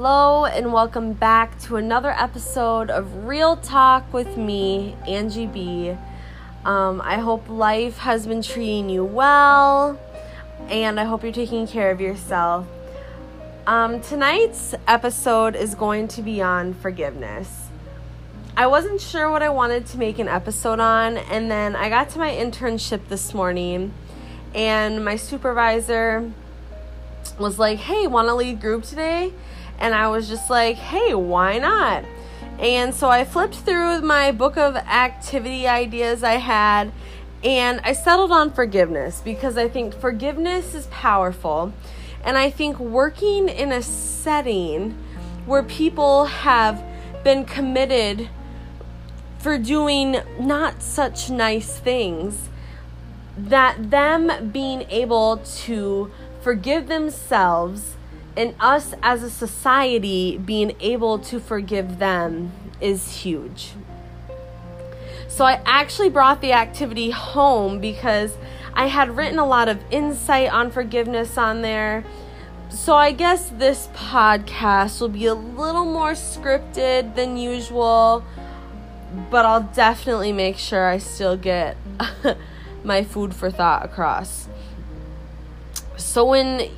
Hello, and welcome back to another episode of Real Talk with me, Angie B. Um, I hope life has been treating you well, and I hope you're taking care of yourself. Um, tonight's episode is going to be on forgiveness. I wasn't sure what I wanted to make an episode on, and then I got to my internship this morning, and my supervisor was like, Hey, want to lead group today? And I was just like, Hey, why not? And so I flipped through my book of activity ideas I had, and I settled on forgiveness because I think forgiveness is powerful. And I think working in a setting where people have been committed for doing not such nice things, that them being able to forgive themselves and us as a society being able to forgive them is huge. So I actually brought the activity home because I had written a lot of insight on forgiveness on there. So I guess this podcast will be a little more scripted than usual, but I'll definitely make sure I still get my food for thought across. So when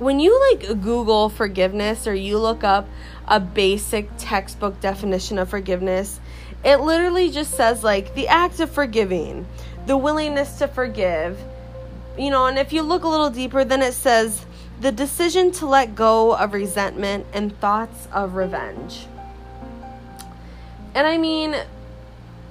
when you like Google forgiveness or you look up a basic textbook definition of forgiveness, it literally just says like the act of forgiving, the willingness to forgive. You know, and if you look a little deeper, then it says the decision to let go of resentment and thoughts of revenge. And I mean,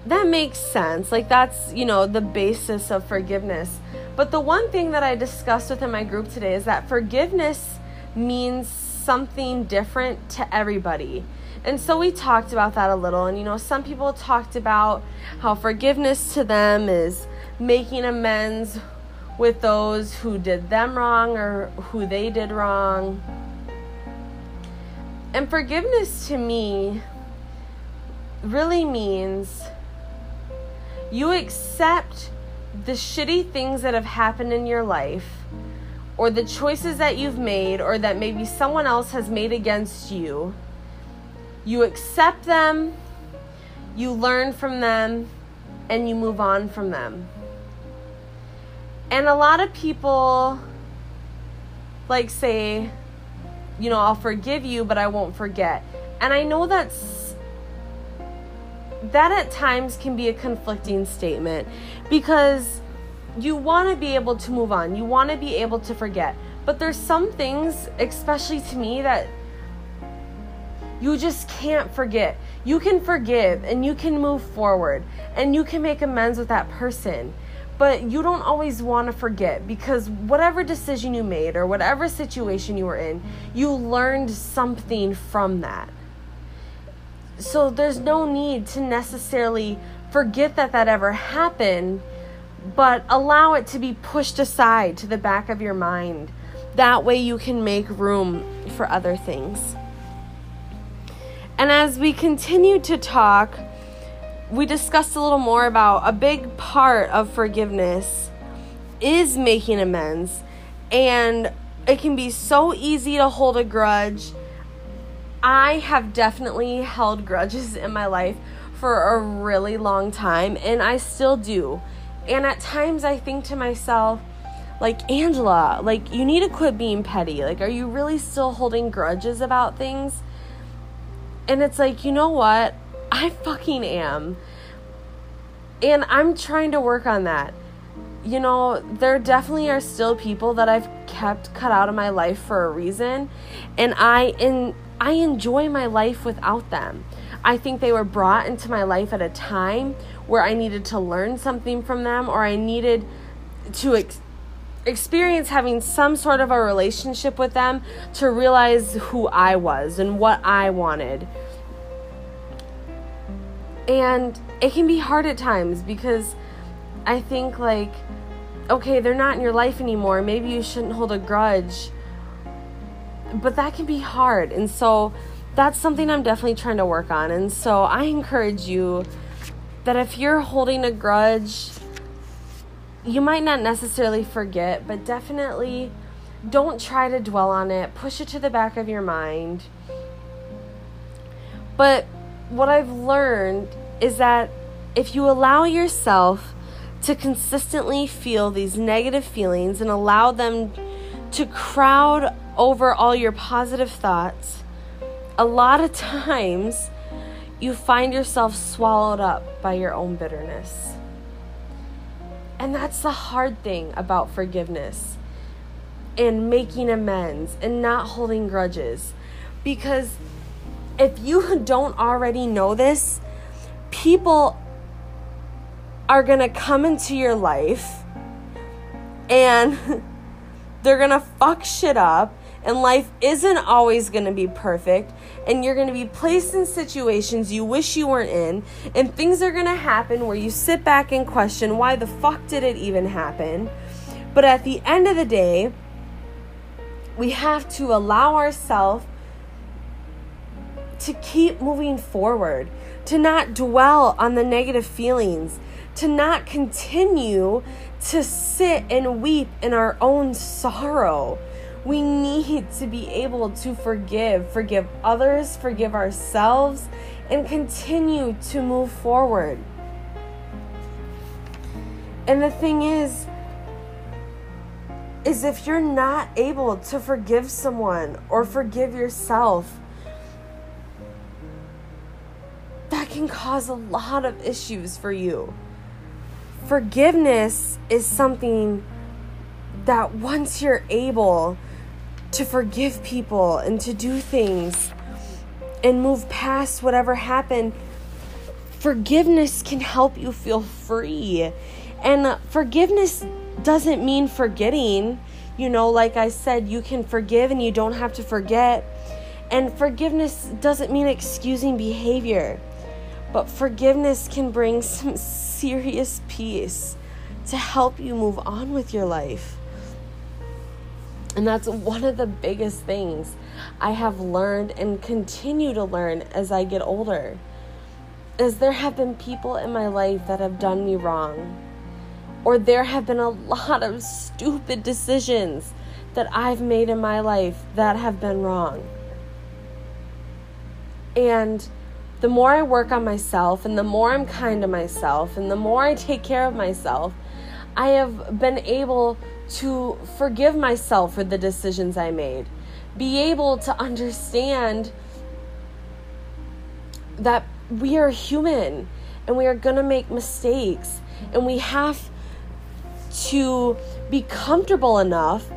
that makes sense. Like, that's, you know, the basis of forgiveness. But the one thing that I discussed within my group today is that forgiveness means something different to everybody. And so we talked about that a little. And, you know, some people talked about how forgiveness to them is making amends with those who did them wrong or who they did wrong. And forgiveness to me really means you accept the shitty things that have happened in your life or the choices that you've made or that maybe someone else has made against you, you accept them, you learn from them, and you move on from them. And a lot of people like say, you know, I'll forgive you, but I won't forget. And I know that's that at times can be a conflicting statement because you want to be able to move on, you want to be able to forget. But there's some things, especially to me, that you just can't forget. You can forgive and you can move forward and you can make amends with that person. But you don't always want to forget because whatever decision you made or whatever situation you were in, you learned something from that. So there's no need to necessarily forget that that ever happened, but allow it to be pushed aside to the back of your mind. That way you can make room for other things. And as we continued to talk, we discussed a little more about a big part of forgiveness is making amends. And it can be so easy to hold a grudge I have definitely held grudges in my life for a really long time, and I still do. And at times I think to myself, like, Angela, like, you need to quit being petty. Like, are you really still holding grudges about things? And it's like, you know what? I fucking am. And I'm trying to work on that. You know, there definitely are still people that I've kept cut out of my life for a reason. And I, in, I enjoy my life without them. I think they were brought into my life at a time where I needed to learn something from them or I needed to ex- experience having some sort of a relationship with them to realize who I was and what I wanted. And it can be hard at times because I think, like, okay, they're not in your life anymore. Maybe you shouldn't hold a grudge but that can be hard. And so that's something I'm definitely trying to work on. And so I encourage you that if you're holding a grudge, you might not necessarily forget, but definitely don't try to dwell on it, push it to the back of your mind. But what I've learned is that if you allow yourself to consistently feel these negative feelings and allow them to crowd over all your positive thoughts, a lot of times you find yourself swallowed up by your own bitterness. And that's the hard thing about forgiveness and making amends and not holding grudges. Because if you don't already know this, people are going to come into your life and they're going to fuck shit up and life isn't always going to be perfect and you're going to be placed in situations you wish you weren't in and things are going to happen where you sit back and question why the fuck did it even happen. But at the end of the day we have to allow ourselves to keep moving forward to not dwell on the negative feelings to not continue to sit and weep in our own sorrow. We need to be able to forgive, forgive others, forgive ourselves, and continue to move forward. And the thing is, is if you're not able to forgive someone or forgive yourself, that can cause a lot of issues for you forgiveness is something that once you're able to forgive people and to do things and move past whatever happened, forgiveness can help you feel free. And uh, forgiveness doesn't mean forgetting. You know, like I said, you can forgive and you don't have to forget. And forgiveness doesn't mean excusing behavior. But forgiveness can bring some serious peace to help you move on with your life. And that's one of the biggest things I have learned and continue to learn as I get older. Is there have been people in my life that have done me wrong. Or there have been a lot of stupid decisions that I've made in my life that have been wrong. And the more I work on myself and the more I'm kind to myself and the more I take care of myself, I have been able to forgive myself for the decisions I made. Be able to understand that we are human and we are going to make mistakes and we have to be comfortable enough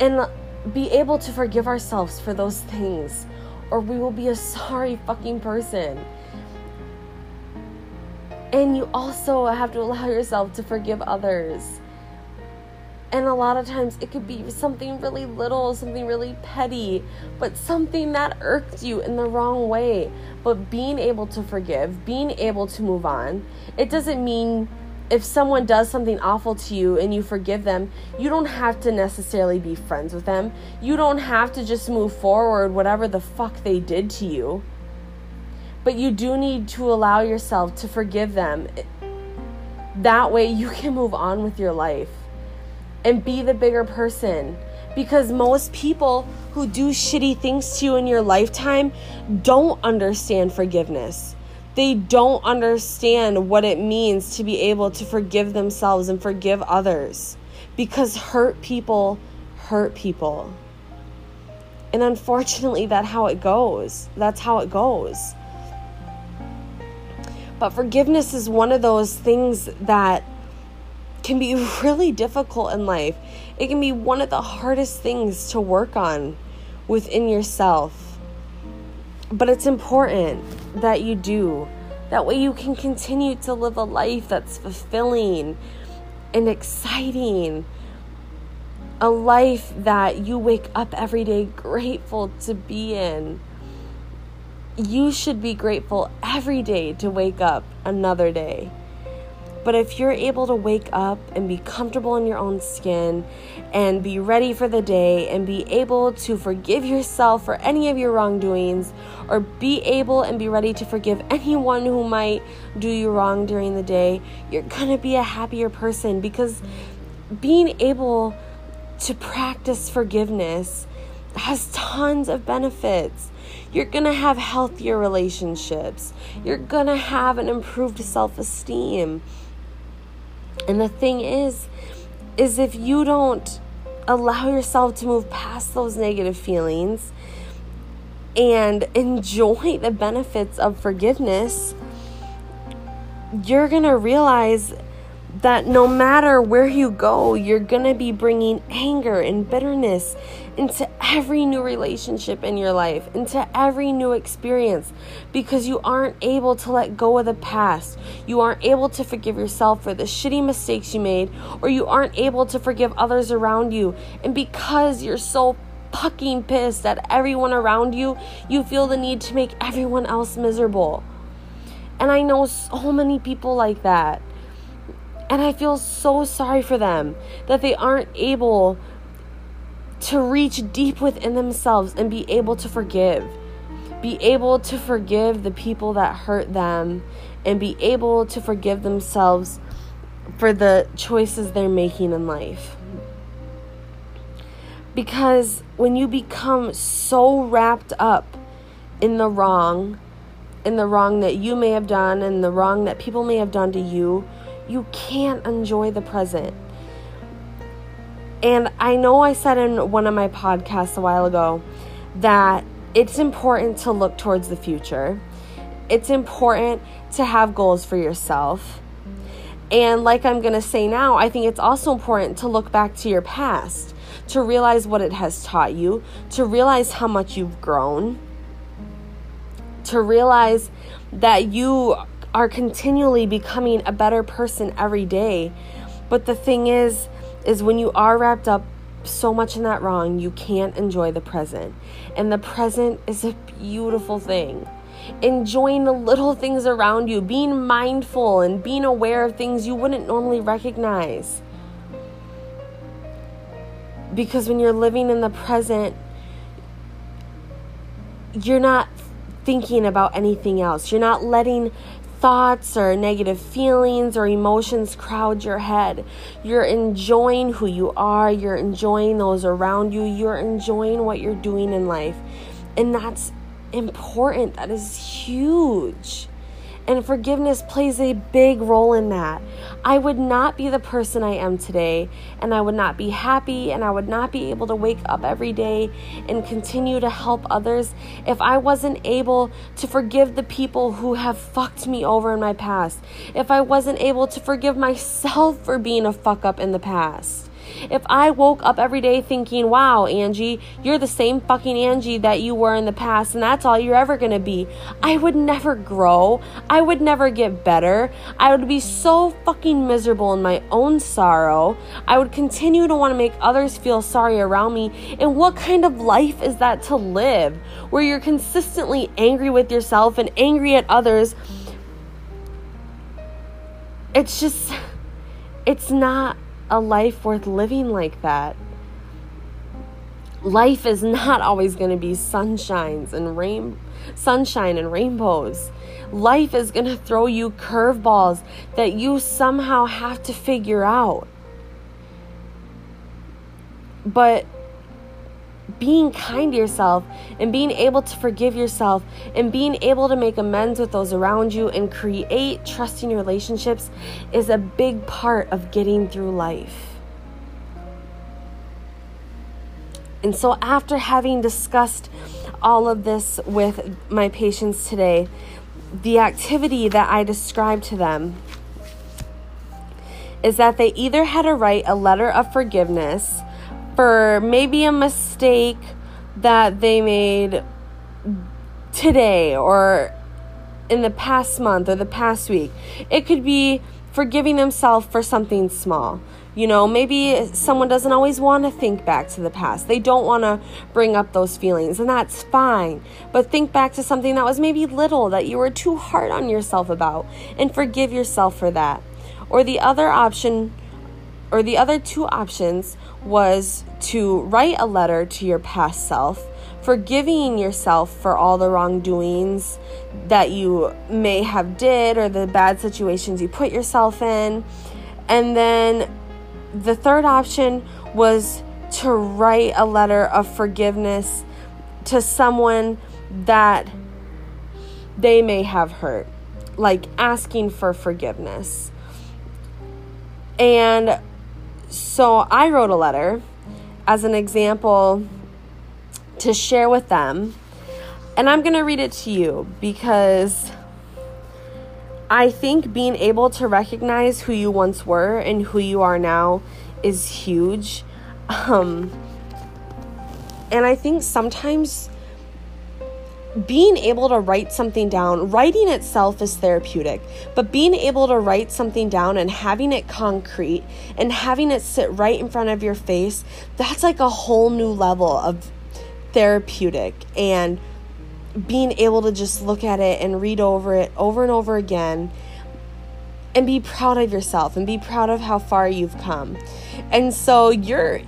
and be able to forgive ourselves for those things or we will be a sorry fucking person. And you also have to allow yourself to forgive others. And a lot of times it could be something really little, something really petty, but something that irked you in the wrong way. But being able to forgive, being able to move on, it doesn't mean if someone does something awful to you and you forgive them, you don't have to necessarily be friends with them. You don't have to just move forward, whatever the fuck they did to you. But you do need to allow yourself to forgive them. That way you can move on with your life and be the bigger person. Because most people who do shitty things to you in your lifetime don't understand forgiveness they don't understand what it means to be able to forgive themselves and forgive others because hurt people hurt people. And unfortunately, that's how it goes. That's how it goes. But forgiveness is one of those things that can be really difficult in life. It can be one of the hardest things to work on within yourself. But it's important that you do. That way you can continue to live a life that's fulfilling and exciting. A life that you wake up every day grateful to be in. You should be grateful every day to wake up another day. But if you're able to wake up and be comfortable in your own skin and be ready for the day and be able to forgive yourself for any of your wrongdoings or be able and be ready to forgive anyone who might do you wrong during the day, you're going to be a happier person because being able to practice forgiveness has tons of benefits. You're gonna have healthier relationships. You're gonna have an improved self esteem. And the thing is, is if you don't allow yourself to move past those negative feelings and enjoy the benefits of forgiveness, you're going to realize that no matter where you go, you're going to be bringing anger and bitterness into every new relationship in your life, into every new experience, because you aren't able to let go of the past. You aren't able to forgive yourself for the shitty mistakes you made, or you aren't able to forgive others around you. And because you're so fucking pissed at everyone around you, you feel the need to make everyone else miserable. And I know so many people like that. And I feel so sorry for them that they aren't able to reach deep within themselves and be able to forgive. Be able to forgive the people that hurt them and be able to forgive themselves for the choices they're making in life. Because when you become so wrapped up in the wrong, in the wrong that you may have done and the wrong that people may have done to you, you can't enjoy the present. And I know I said in one of my podcasts a while ago that it's important to look towards the future. It's important to have goals for yourself. And like I'm going to say now, I think it's also important to look back to your past, to realize what it has taught you, to realize how much you've grown, to realize that you are continually becoming a better person every day. But the thing is, is when you are wrapped up so much in that wrong, you can't enjoy the present. And the present is a beautiful thing. Enjoying the little things around you, being mindful and being aware of things you wouldn't normally recognize. Because when you're living in the present, you're not thinking about anything else. You're not letting thoughts or negative feelings or emotions crowd your head. You're enjoying who you are, you're enjoying those around you, you're enjoying what you're doing in life. And that's important, that is huge. And forgiveness plays a big role in that. I would not be the person I am today, and I would not be happy, and I would not be able to wake up every day and continue to help others if I wasn't able to forgive the people who have fucked me over in my past. If I wasn't able to forgive myself for being a fuck up in the past if I woke up every day thinking, wow, Angie, you're the same fucking Angie that you were in the past, and that's all you're ever gonna be, I would never grow. I would never get better. I would be so fucking miserable in my own sorrow. I would continue to want to make others feel sorry around me. And what kind of life is that to live where you're consistently angry with yourself and angry at others? It's just, it's not a life worth living like that. Life is not always going to be sunshines and rain sunshine and rainbows. Life is going to throw you curveballs that you somehow have to figure out. But being kind to yourself and being able to forgive yourself and being able to make amends with those around you and create trusting relationships is a big part of getting through life. And so, after having discussed all of this with my patients today, the activity that I described to them is that they either had to write a letter of forgiveness for maybe a mistake that they made today or in the past month or the past week. It could be forgiving themselves for something small. You know, maybe someone doesn't always want to think back to the past. They don't want to bring up those feelings, and that's fine. But think back to something that was maybe little that you were too hard on yourself about and forgive yourself for that. Or the other option, or the other two options was to write a letter to your past self, forgiving yourself for all the wrongdoings that you may have did or the bad situations you put yourself in. And then the third option was to write a letter of forgiveness to someone that they may have hurt, like asking for forgiveness. And so I wrote a letter as an example to share with them. And I'm going to read it to you because I think being able to recognize who you once were and who you are now is huge. Um, and I think sometimes being able to write something down, writing itself is therapeutic, but being able to write something down and having it concrete and having it sit right in front of your face, that's like a whole new level of therapeutic and being able to just look at it and read over it over and over again and be proud of yourself and be proud of how far you've come. And so you're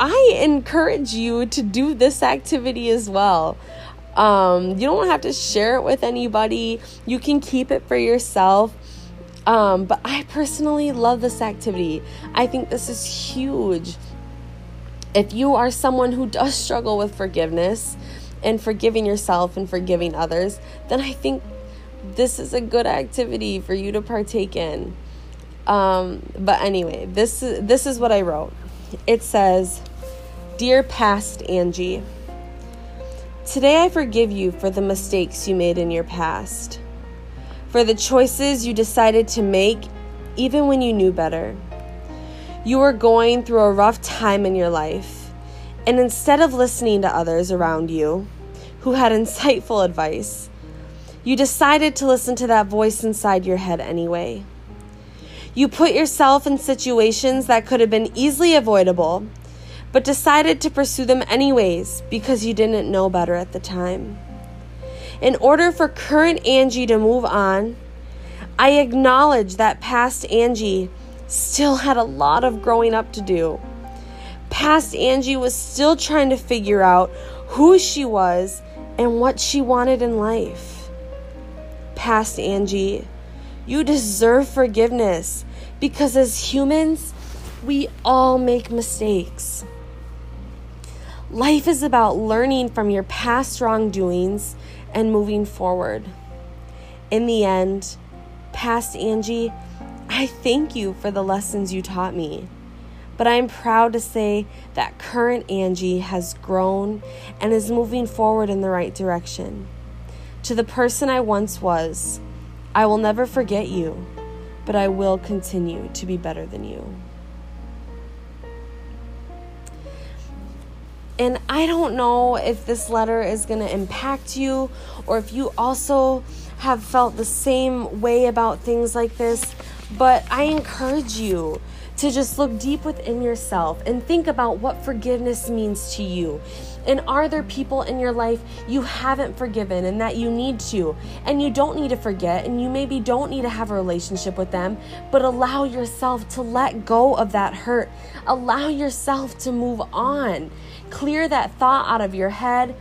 I encourage you to do this activity as well. Um, you don't have to share it with anybody. You can keep it for yourself. Um, but I personally love this activity. I think this is huge. If you are someone who does struggle with forgiveness and forgiving yourself and forgiving others, then I think this is a good activity for you to partake in. Um, but anyway, this is, this is what I wrote. It says, Dear past Angie, Today I forgive you for the mistakes you made in your past, for the choices you decided to make even when you knew better. You were going through a rough time in your life, and instead of listening to others around you who had insightful advice, you decided to listen to that voice inside your head anyway. You put yourself in situations that could have been easily avoidable but decided to pursue them anyways because you didn't know better at the time. In order for current Angie to move on, I acknowledge that past Angie still had a lot of growing up to do. Past Angie was still trying to figure out who she was and what she wanted in life. Past Angie, you deserve forgiveness because as humans, we all make mistakes. Life is about learning from your past wrongdoings and moving forward. In the end, past Angie, I thank you for the lessons you taught me. But I'm proud to say that current Angie has grown and is moving forward in the right direction. To the person I once was, I will never forget you, but I will continue to be better than you. And I don't know if this letter is going to impact you or if you also have felt the same way about things like this, but I encourage you to just look deep within yourself and think about what forgiveness means to you. And are there people in your life you haven't forgiven and that you need to? And you don't need to forget, and you maybe don't need to have a relationship with them, but allow yourself to let go of that hurt. Allow yourself to move on. Clear that thought out of your head.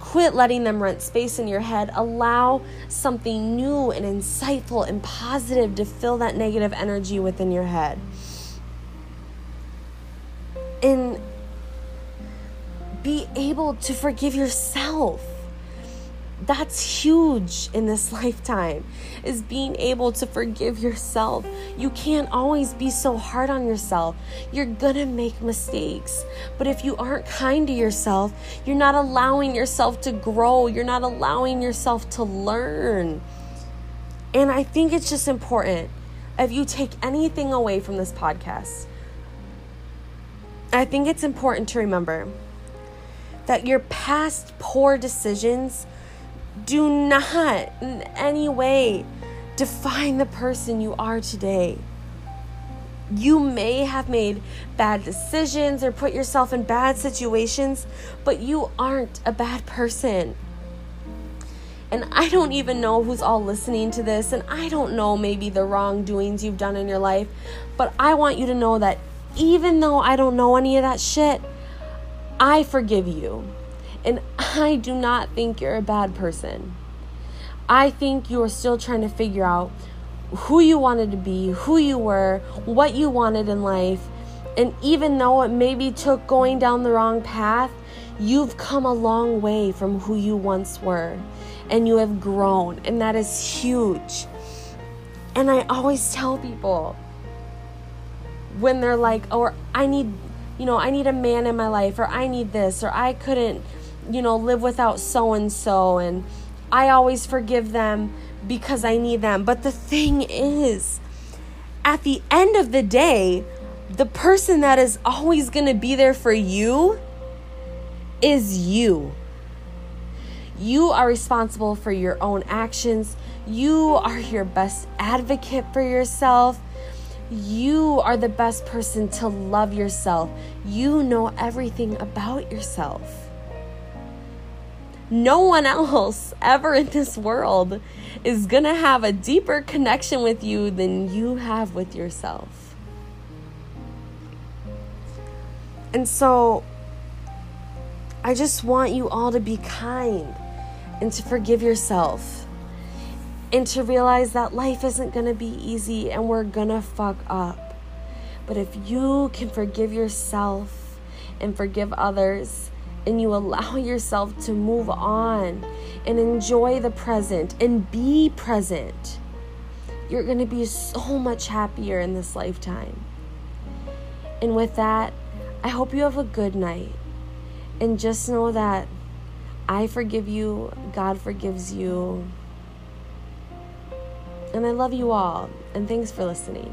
Quit letting them rent space in your head. Allow something new and insightful and positive to fill that negative energy within your head. And be able to forgive yourself that's huge in this lifetime is being able to forgive yourself. You can't always be so hard on yourself. You're to make mistakes. But if you aren't kind to yourself, you're not allowing yourself to grow. You're not allowing yourself to learn. And I think it's just important if you take anything away from this podcast. I think it's important to remember that your past poor decisions do not in any way define the person you are today. You may have made bad decisions or put yourself in bad situations, but you aren't a bad person. And I don't even know who's all listening to this, and I don't know maybe the wrongdoings you've done in your life, but I want you to know that even though I don't know any of that shit, I forgive you. And I do not think you're a bad person. I think you are still trying to figure out who you wanted to be, who you were, what you wanted in life, And even though it maybe took going down the wrong path, you've come a long way from who you once were. And you have grown. And that is huge. And I always tell people when they're like, or I need, you know, I need a man in my life, or I need this, or I couldn't, you know, live without so and so. And I always forgive them because I need them. But the thing is, at the end of the day, the person that is always going to be there for you is you. You are responsible for your own actions. You are your best advocate for yourself. You are the best person to love yourself. You know everything about yourself. No one else ever in this world is going to have a deeper connection with you than you have with yourself. And so I just want you all to be kind and to forgive yourself and to realize that life isn't going to be easy and we're going to fuck up. But if you can forgive yourself and forgive others, and you allow yourself to move on and enjoy the present and be present, you're going to be so much happier in this lifetime. And with that, I hope you have a good night. And just know that I forgive you, God forgives you. And I love you all, and thanks for listening.